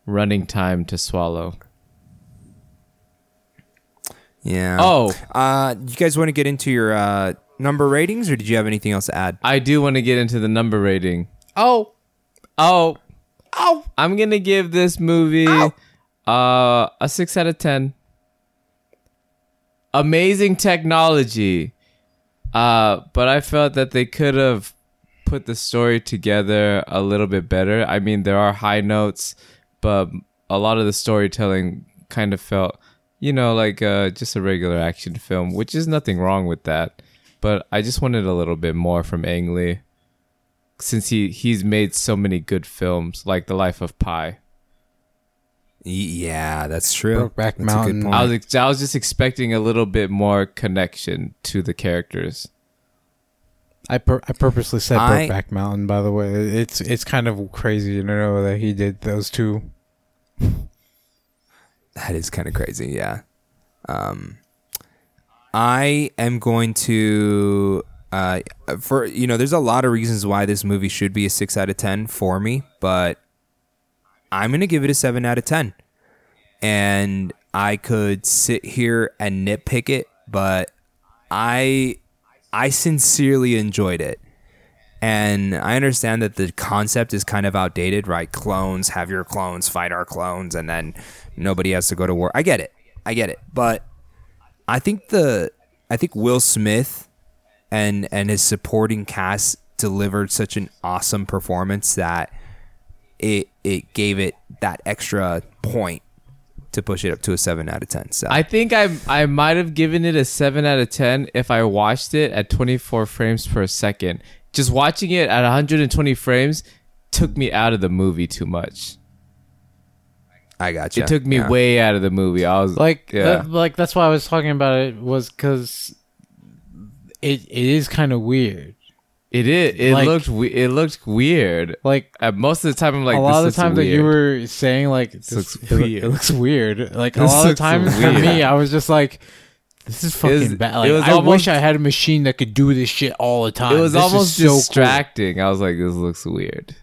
Speaker 2: running time to swallow.
Speaker 1: Yeah.
Speaker 2: Oh,
Speaker 1: Uh, you guys want to get into your uh, number ratings, or did you have anything else to add?
Speaker 2: I do want to get into the number rating.
Speaker 3: Oh,
Speaker 2: Oh, oh! I'm gonna give this movie uh a six out of ten. Amazing technology, uh, but I felt that they could have put the story together a little bit better. I mean, there are high notes, but a lot of the storytelling kind of felt, you know, like uh, just a regular action film, which is nothing wrong with that. But I just wanted a little bit more from Ang Lee since he he's made so many good films like The Life of Pi.
Speaker 1: Y- Yeah, that's true.
Speaker 3: Brokeback
Speaker 1: That's a good
Speaker 3: Mountain.
Speaker 1: point.
Speaker 2: I was ex- I was just expecting a little bit more connection to the characters.
Speaker 3: I pur- I purposely said
Speaker 1: I-
Speaker 3: Brokeback Mountain. By the way, it's it's kind of crazy to know that he did those two.
Speaker 1: That is kind of crazy, yeah. Um, I am going to, uh, for you know, there's a lot of reasons why this movie should be a six out of ten for me, but I'm gonna give it a seven out of ten. And I could sit here and nitpick it, but I, I sincerely enjoyed it. And I understand that the concept is kind of outdated, right? Clones, have your clones fight our clones, and then nobody has to go to war. I get it. I get it. But I think the I think Will Smith and and his supporting cast delivered such an awesome performance that it it gave it that extra point to push it up to a seven out of ten. So
Speaker 2: I think I I might have given it a seven out of ten if I watched it at 24 frames per second. Just watching it at 120 frames took me out of the movie too much.
Speaker 1: I got you.
Speaker 2: It took me
Speaker 1: Yeah.
Speaker 2: way out of the movie. I was
Speaker 3: Like
Speaker 2: yeah.
Speaker 3: that- like that's why I was talking about it was because it it is kind of weird.
Speaker 2: It is. It
Speaker 3: like-
Speaker 2: looked we- it looked weird.
Speaker 3: Like
Speaker 2: Uh, most of the time, I'm like
Speaker 3: a lot of the time
Speaker 2: looks
Speaker 3: that you were saying like this,
Speaker 2: looks
Speaker 3: it, loo-
Speaker 2: weird.
Speaker 3: it looks weird. Like a
Speaker 2: This
Speaker 3: lot of
Speaker 2: looks
Speaker 3: times for
Speaker 2: weird.
Speaker 3: me, I was just like, this is fucking
Speaker 2: was-
Speaker 3: bad.
Speaker 2: it was
Speaker 3: I
Speaker 2: almost-
Speaker 3: wish I had a machine that could do this shit all the time.
Speaker 2: It was
Speaker 3: This is
Speaker 2: almost
Speaker 3: so cool.
Speaker 2: distracting. I was like, this looks weird.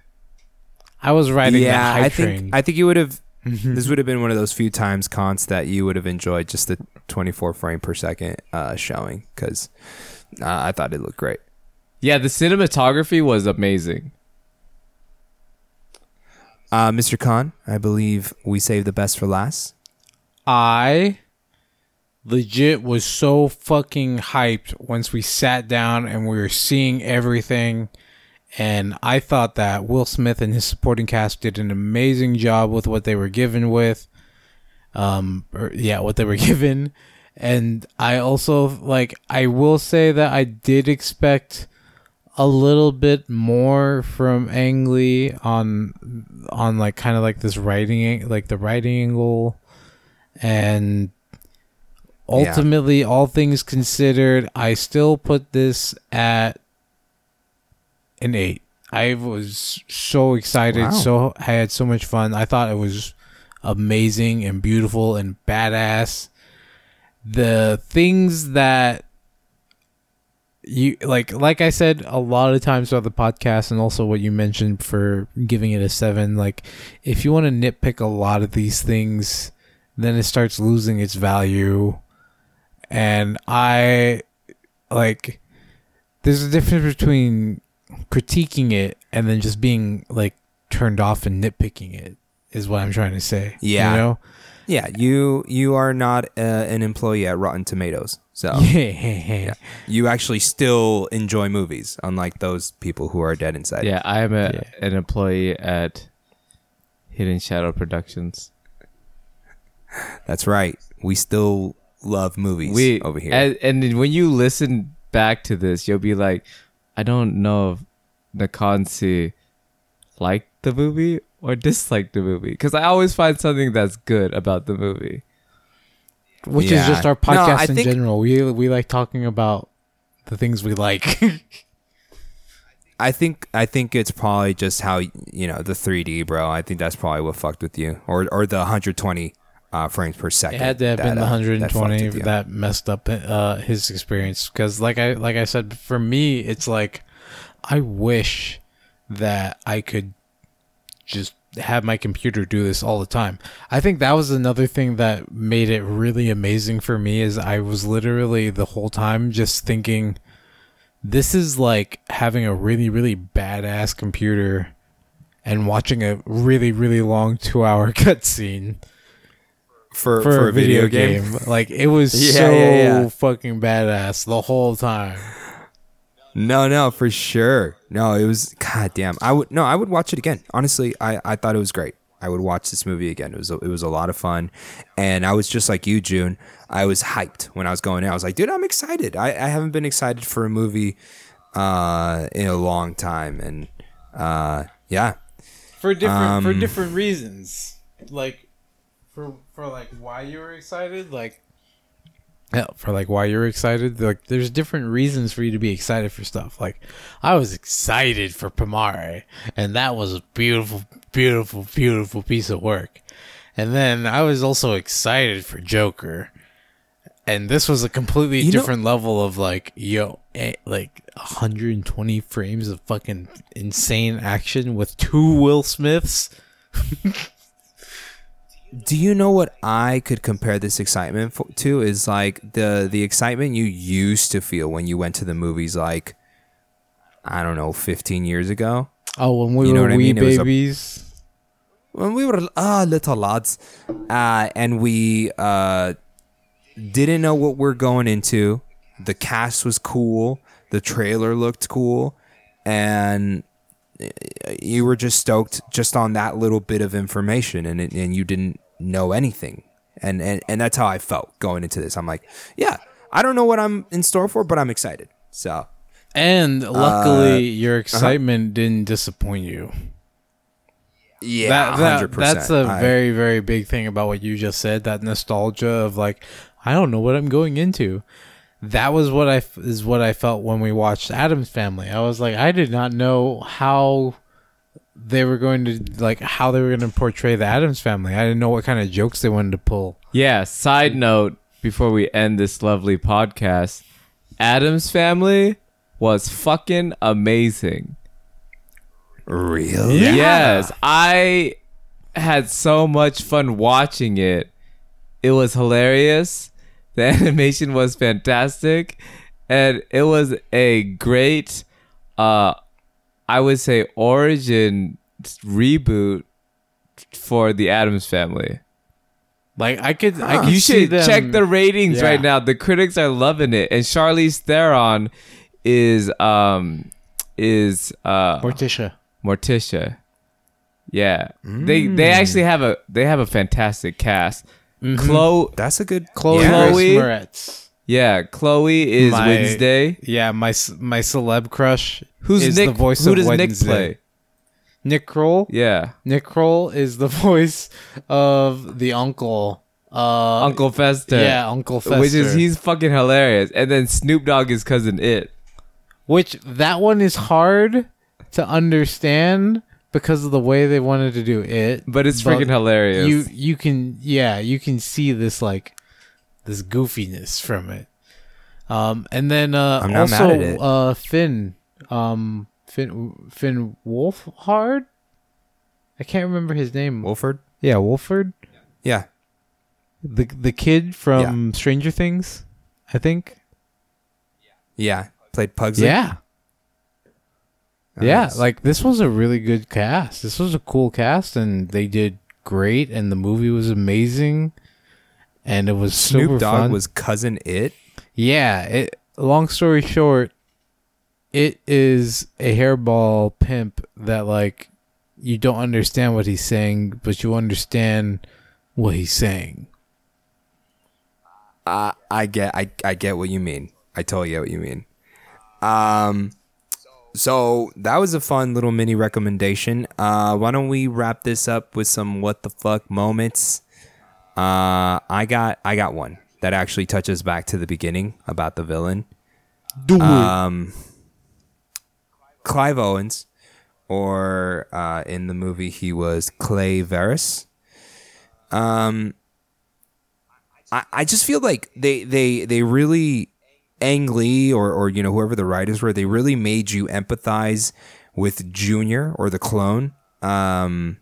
Speaker 3: I was riding
Speaker 1: yeah,
Speaker 3: that hype
Speaker 1: I think
Speaker 3: train.
Speaker 1: I think you would have. this would have been one of those few times, Cons, that you would have enjoyed just the 24 frame per second uh, showing because uh, I thought it looked great.
Speaker 2: Yeah, the cinematography was amazing.
Speaker 1: Uh, Mr. Khan, I believe we saved the best for last.
Speaker 3: I legit was so fucking hyped once we sat down and we were seeing everything. And I thought that Will Smith and his supporting cast did an amazing job with what they were given with. Um, or, yeah, what they were given. And I also, like, I will say that I did expect a little bit more from Ang Lee on, on like, kind of like this writing, like the writing angle. And ultimately all things considered i still put this at an eight. I was so excited
Speaker 1: Wow.
Speaker 3: so i had so much fun. I thought it was amazing and beautiful and badass. The things that you like like i said a lot of times throughout the podcast and also what you mentioned for giving it a seven like if you want to nitpick a lot of these things then it starts losing its value. And i like there's a difference between critiquing it and then just being like turned off and nitpicking it is what i'm trying to say
Speaker 1: Yeah.
Speaker 3: you know
Speaker 1: Yeah, you you are not uh, an employee at Rotten Tomatoes, so
Speaker 3: yeah
Speaker 1: you actually still enjoy movies, unlike those people who are dead inside.
Speaker 2: Yeah, I am a,
Speaker 3: Yeah.
Speaker 2: an employee at Hidden Shadow Productions.
Speaker 1: that's right. We still love movies
Speaker 2: We
Speaker 1: over here.
Speaker 2: and, and when you listen back to this, you'll be like, I don't know if Nakansi liked the movie or dislike the movie because I always find something that's good about the movie.
Speaker 3: which
Speaker 1: Yeah.
Speaker 3: is just our podcast
Speaker 1: I
Speaker 3: in
Speaker 1: think-
Speaker 3: general we we like talking about the things we like
Speaker 1: I think I think it's probably just how you know the 3D, bro. I think that's probably what fucked with you, or or the 120 uh, frames per second.
Speaker 3: It had to have been the
Speaker 1: that, uh, that
Speaker 3: 120 that, messed up uh, his experience. Because like I like I said, for me, it's like I wish that I could just have my computer do this all the time. I think that was another thing that made it really amazing for me. Is I was literally the whole time just thinking, this is like having a really really badass computer and watching a really really long two hour cutscene
Speaker 1: for
Speaker 3: for, a video, game. Like it was
Speaker 1: Yeah,
Speaker 3: so
Speaker 1: yeah, yeah.
Speaker 3: fucking badass the whole time.
Speaker 1: No, no, for sure. No, it was god damn. I would no, I would watch it again. Honestly, I I thought it was great. I would watch this movie again. It was a, it was a lot of fun, and I was just like you, June. I was hyped when I was going in. I was like, dude, I'm excited. I, I haven't been excited for a movie uh, in a long time, and uh, yeah,
Speaker 3: For different for
Speaker 1: Um,
Speaker 3: different reasons. Like for for like why you were excited, like for like why you're excited. Like there's different reasons for you to be excited for stuff. Like I was excited for Pamare, and that was a beautiful, beautiful, beautiful piece of work. And then I was also excited for Joker. And this was a completely
Speaker 1: You know-
Speaker 3: different level of like, yo, eh, like 120 frames of fucking insane action with two Will Smiths.
Speaker 1: Do you know what I could compare this excitement fo- to? Is like the the excitement you used to feel when you went to the movies, like I don't know, 15 years ago.
Speaker 3: Oh, when we
Speaker 1: You know
Speaker 3: were
Speaker 1: what I
Speaker 3: wee
Speaker 1: mean? Was a-
Speaker 3: babies.
Speaker 1: when we were uh, little lads, uh, and we uh, didn't know what we're going into. The cast was cool. The trailer looked cool, and uh, you were just stoked just on that little bit of information, and it, and you didn't know anything. And, and and that's how I felt going into this. I'm like, yeah, I don't know what I'm in store for, but I'm excited. So
Speaker 3: And uh, luckily, your uh-huh. excitement didn't disappoint you.
Speaker 1: yeah,
Speaker 3: that, that-. That's a very, very big thing about what you just said. That nostalgia of like, I don't know what I'm going into. That was what I is what I felt when we watched Addams Family. I was like, I did not know how they were going to like how they were going to portray the Addams Family. I didn't know what kind of jokes they wanted to pull.
Speaker 2: Yeah, side note before we end this lovely podcast, Addams family was fucking amazing.
Speaker 1: really.
Speaker 2: Yes, I had so much fun watching it. It was hilarious. The animation was fantastic and it was a great uh I would say origin reboot for the Addams family.
Speaker 3: Like I could, I could
Speaker 2: You
Speaker 3: see
Speaker 2: should
Speaker 3: them-
Speaker 2: check the ratings
Speaker 3: Yeah.
Speaker 2: right now. The critics are loving it, and Charlize Theron is um is uh
Speaker 3: Morticia.
Speaker 2: Morticia. Yeah, they they actually have a they have a fantastic cast. Chloe,
Speaker 1: That's a good
Speaker 3: Chloe
Speaker 1: Yeah.
Speaker 2: Chloe?
Speaker 3: Moretz.
Speaker 2: Yeah, Chloe is
Speaker 3: My-
Speaker 2: Wednesday.
Speaker 3: Yeah, my my celeb crush.
Speaker 2: Who's
Speaker 3: is
Speaker 2: Nick?
Speaker 3: the voice
Speaker 2: who
Speaker 3: of
Speaker 2: does
Speaker 3: Wednesday.
Speaker 2: Nick play?
Speaker 3: Nick Kroll.
Speaker 2: Yeah,
Speaker 3: Nick Kroll is the voice of the uncle. Uh,
Speaker 2: Uncle Fester.
Speaker 3: Yeah, Uncle Fester.
Speaker 2: which is he's fucking hilarious. And then Snoop Dogg is cousin It.
Speaker 3: Which that one is hard to understand because of the way they wanted to do it.
Speaker 2: But it's freaking hilarious.
Speaker 3: You you can yeah you can see this like this goofiness from it. Um, and then uh, also
Speaker 1: mad at it.
Speaker 3: uh Finn um Finn Finn Wolfhard. I can't remember his name.
Speaker 1: Wolford.
Speaker 3: yeah, Wolford.
Speaker 1: Yeah.
Speaker 3: The the kid from Stranger Things, I think.
Speaker 1: Yeah. Played Pugsley.
Speaker 3: Yeah. Yeah, like this was a really good cast. This was a cool cast and they did great and the movie was amazing and it was super
Speaker 1: Snoop Dogg
Speaker 3: fun.
Speaker 1: was cousin it.
Speaker 3: Yeah, it long story short, it is a hairball pimp that like you don't understand what he's saying, but you understand what he's saying.
Speaker 1: Uh, I get I, I get what you mean. I totally get what you mean. Um so that was a fun little mini recommendation. Uh why don't we wrap this up with some what the fuck moments? Uh I got I got one that actually touches back to the beginning about the villain.
Speaker 3: Do
Speaker 1: Um Clive Owens, or uh, in the movie he was Clay Verris. Um, I, I just feel like they they they really Ang Lee or or you know whoever the writers were, they really made you empathize with Junior or the clone. Um,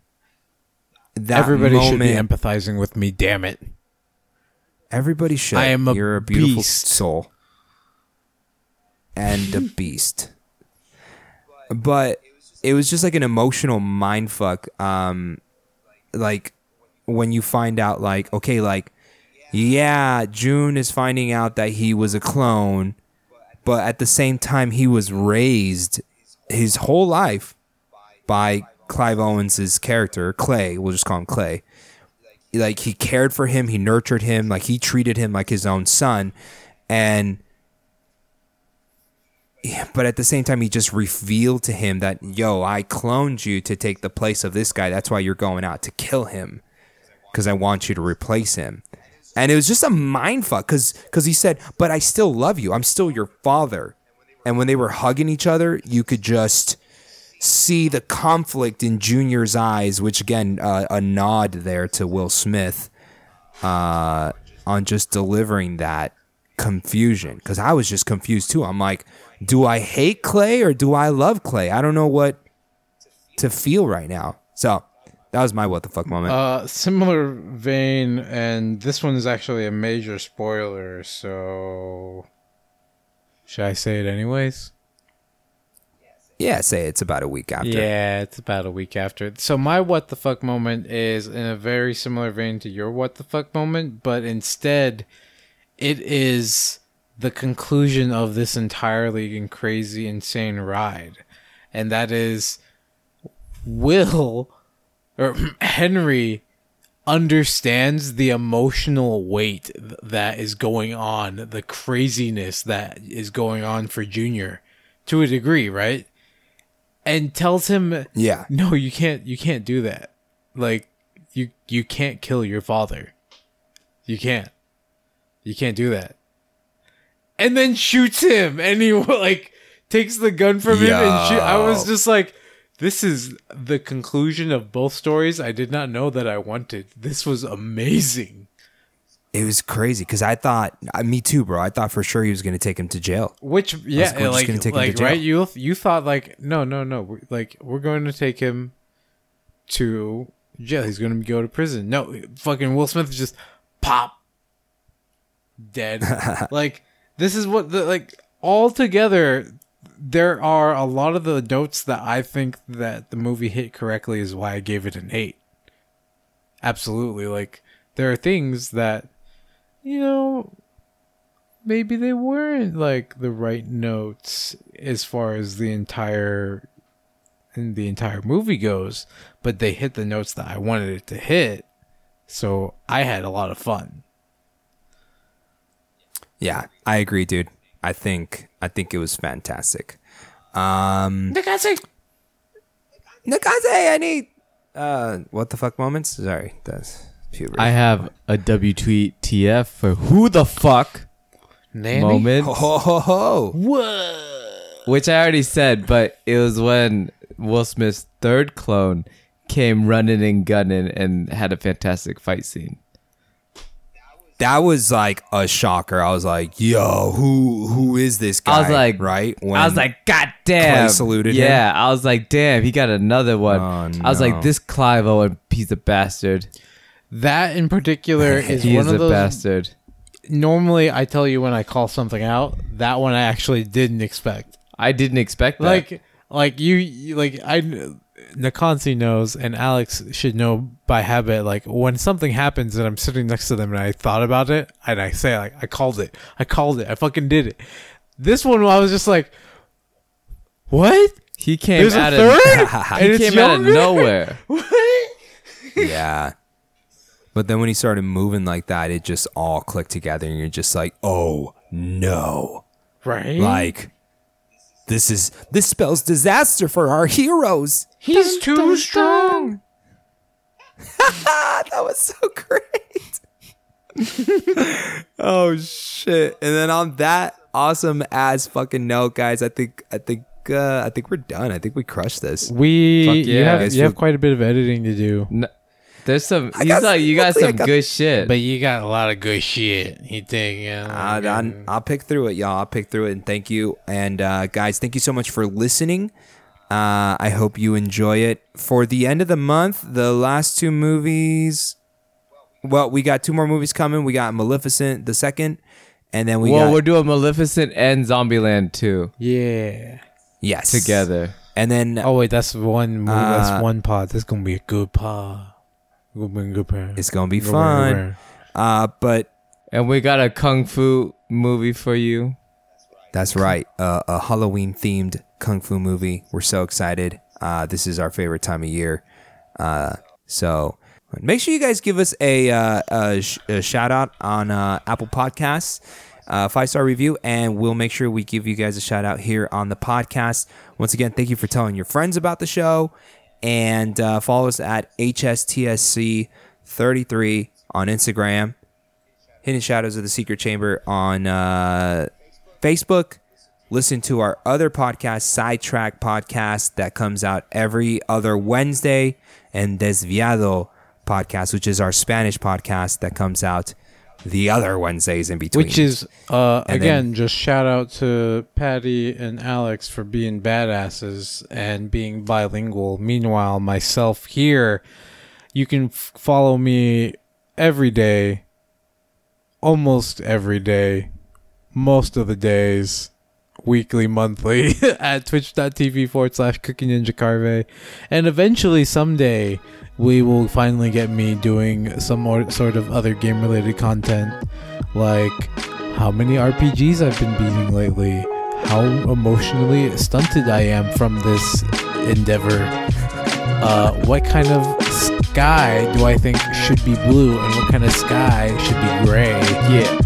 Speaker 1: that
Speaker 3: Everybody should be empathizing with me. Damn it!
Speaker 1: Everybody should.
Speaker 3: I am a
Speaker 1: You're a beautiful
Speaker 3: beast.
Speaker 1: soul. And a beast. But it was just like an emotional mind fuck. Um like when you find out like, okay, like, yeah, June is finding out that he was a clone, but at the same time he was raised his whole life by Clive Owens's character, Clay, we'll just call him Clay like he cared for him, he nurtured him, like he treated him like his own son, and but at the same time, he just revealed to him that yo, I cloned you to take the place of this guy. That's why you're going out to kill him, because I want you to replace him. And it was just a mind fuck, because because he said, but I still love you. I'm still your father. And when they were hugging each other, you could just see the conflict in Junior's eyes, which again, uh, a nod there to Will Smith uh, on just delivering that confusion. Because I was just confused too. I'm like, do I hate Clay or do I love Clay? I don't know what to feel right now. So that was my what the fuck moment.
Speaker 3: Uh, similar vein, and this one is actually a major spoiler. So, should I say it anyways?
Speaker 1: Yeah, say it's about a week after.
Speaker 3: Yeah, it's about a week after. So my what the fuck moment is in a very similar vein to your what the fuck moment, but instead it is the conclusion of this entirely and crazy insane ride. And that is Will or Henry understands the emotional weight that is going on, the craziness that is going on for Junior to a degree, right? And tells him
Speaker 1: Yeah.
Speaker 3: no, you can't. You can't do that. Like you, you can't kill your father. You can't. You can't do that. And then shoots him, and he like takes the gun from him and shoot. I was just like, this is the conclusion of both stories. I did not know that I wanted. This was amazing.
Speaker 1: It was crazy because I thought, uh, me too, bro. I thought for sure he was going to take him to jail.
Speaker 3: Which yeah, like
Speaker 1: gonna take him to jail.
Speaker 3: right? You you thought like no no no we're- like we're going to take him to jail. He's going to go to prison. No, fucking Will Smith just pop dead. like this is what the like all together. There are a lot of the notes that I think that the movie hit correctly is why I gave it an eight. Absolutely, like there are things that you know maybe they weren't like the right notes as far as the entire and the entire movie goes, but they hit the notes that I wanted it to hit. So I had a lot of fun.
Speaker 1: Yeah, I agree, dude. I think I think it was fantastic. Um
Speaker 3: Nakase!
Speaker 1: Nakaze, I need uh what the fuck moments? Sorry, that's puberty.
Speaker 2: I have a W tweet TF for who the fuck
Speaker 3: Nanny?
Speaker 2: moment,
Speaker 1: ho ho ho ho.
Speaker 3: Whoa!
Speaker 2: which I already said, but it was when Will Smith's third clone came running and gunning and had a fantastic fight scene.
Speaker 1: That was like a shocker. I was like, "Yo, who who is this guy?"
Speaker 2: I was like,
Speaker 1: right? When
Speaker 2: I was like, God damn.
Speaker 1: Clay saluted him?
Speaker 2: yeah, I was like, damn, he got another one.
Speaker 1: Oh,
Speaker 2: I was
Speaker 1: no.
Speaker 2: like, this Clive Owen piece of bastard.
Speaker 3: That in particular is
Speaker 2: He
Speaker 3: one
Speaker 2: is
Speaker 3: of
Speaker 2: a
Speaker 3: those.
Speaker 2: bastard.
Speaker 3: Normally, I tell you when I call something out. That one I actually didn't expect.
Speaker 2: I didn't expect that.
Speaker 3: like like you, you like I Nakansi knows and Alex should know by habit like when something happens and I'm sitting next to them and I thought about it and I say like I called it I called it I fucking did it this one I was just like what
Speaker 2: he came
Speaker 3: there's
Speaker 2: out
Speaker 3: third
Speaker 2: of he came out of nowhere.
Speaker 3: what
Speaker 1: yeah. But then when he started moving like that, it just all clicked together, and you're just like, "Oh no!"
Speaker 3: right
Speaker 1: Like, this is this spells disaster for our heroes.
Speaker 3: he's too strong
Speaker 1: Ah, that was so great. oh shit! And then on that awesome ass fucking note, guys, I think I think uh, I think we're done. I think we crushed this.
Speaker 3: We
Speaker 2: Fuck
Speaker 3: you
Speaker 2: yeah.
Speaker 3: have you have quite a bit of editing to do,
Speaker 2: N- There's some.
Speaker 1: I
Speaker 2: He's
Speaker 1: got-
Speaker 2: like, you got some
Speaker 1: got-
Speaker 2: good shit.
Speaker 3: but you got a lot of good shit. You think? Yeah,
Speaker 1: I, I, I'll pick through it, y'all. I'll pick through it, and thank you. And uh, guys, thank you so much for listening. Uh, I hope you enjoy it. For the end of the month, the last two movies. Well, we got two more movies coming. We got Maleficent the second, and then we
Speaker 2: well,
Speaker 1: got
Speaker 2: we're doing Maleficent and Zombieland 2
Speaker 3: yeah.
Speaker 1: yes
Speaker 2: together.
Speaker 1: And then
Speaker 3: Oh wait, that's one. Movie,
Speaker 1: Uh,
Speaker 3: that's one pod. That's gonna be a good pod.
Speaker 1: It's gonna be
Speaker 3: Gonna be a good
Speaker 1: fun.
Speaker 3: pod.
Speaker 1: Uh, but
Speaker 2: And we got a kung fu movie for you.
Speaker 1: That's right. Uh, a Halloween themed kung fu movie. We're so excited. Uh, this is our favorite time of year. Uh, so make sure you guys give us a, uh, a, sh- a shout out on uh, Apple Podcasts, uh, five star review, and we'll make sure we give you guys a shout out here on the podcast. Once again, thank you for telling your friends about the show and uh, follow us at HSTSC33 on Instagram. Hidden Shadows of the Secret Chamber on uh, Facebook. Listen to our other podcast, Sidetrack Podcast, that comes out every other Wednesday, and Desviado Podcast, which is our Spanish podcast that comes out the other Wednesdays in between.
Speaker 3: Which is uh again just shout out to Patty and Alex for being badasses and being bilingual. Meanwhile, myself here, you can f- follow me every day, almost every day, most of the days, weekly, monthly at twitch.tv forward slash cooking ninja carve. And eventually, someday, we will finally get me doing some more sort of other game related content like how many RPGs I've been beating lately, how emotionally stunted I am from this endeavor, uh, what kind of sky do I think should be blue, and what kind of sky should be gray.
Speaker 2: Yeah.